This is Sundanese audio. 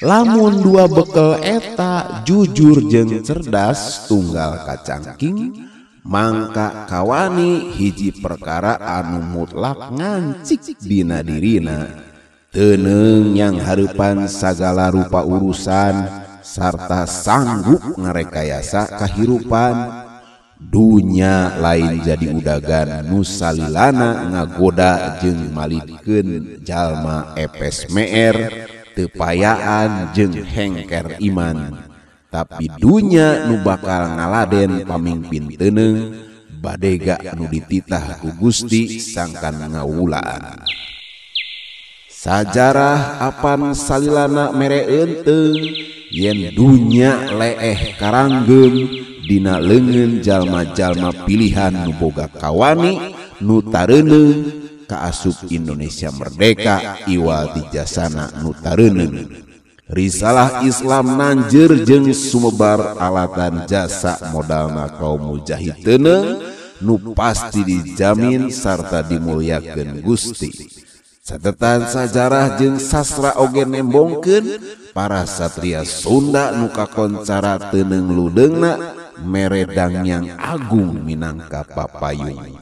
lamun dua bekel eta jujur jeng cerdas tunggal kacangking mangka kawani hiji perkara anu mutlak ngancik dina dirina. Teneng yang harepan segala rupa urusan sarta sanggup ngarekayasa kehidupan dunya lain jadi udagan. Nusalilana ngagoda jeng malidkeun jalma epes meer tepayaan jeng hengker iman. Tapi dunya nu bakal ngaladen pamimpin teneng badega nu dititah ku Gusti sangkan ngawulaan. Sajarah apan salilana mere enteng yen dunya leeh karanggem Dina lengen jalma-jalma pilihan nuboga kawani nutareuneng kaasup Indonesia Merdeka Iwa dijasana nutareuneng Risalah Islam Nanjr jeung sumebar alatan jasa modalna kaum mujahid teneng nu pasti dijamin sarta dimuliakan Gusti. Catatan sajarah jeung sastra oge nembongkeun para satria Sunda nuka koncara teneng ludengna meredang yang agung minangka papayung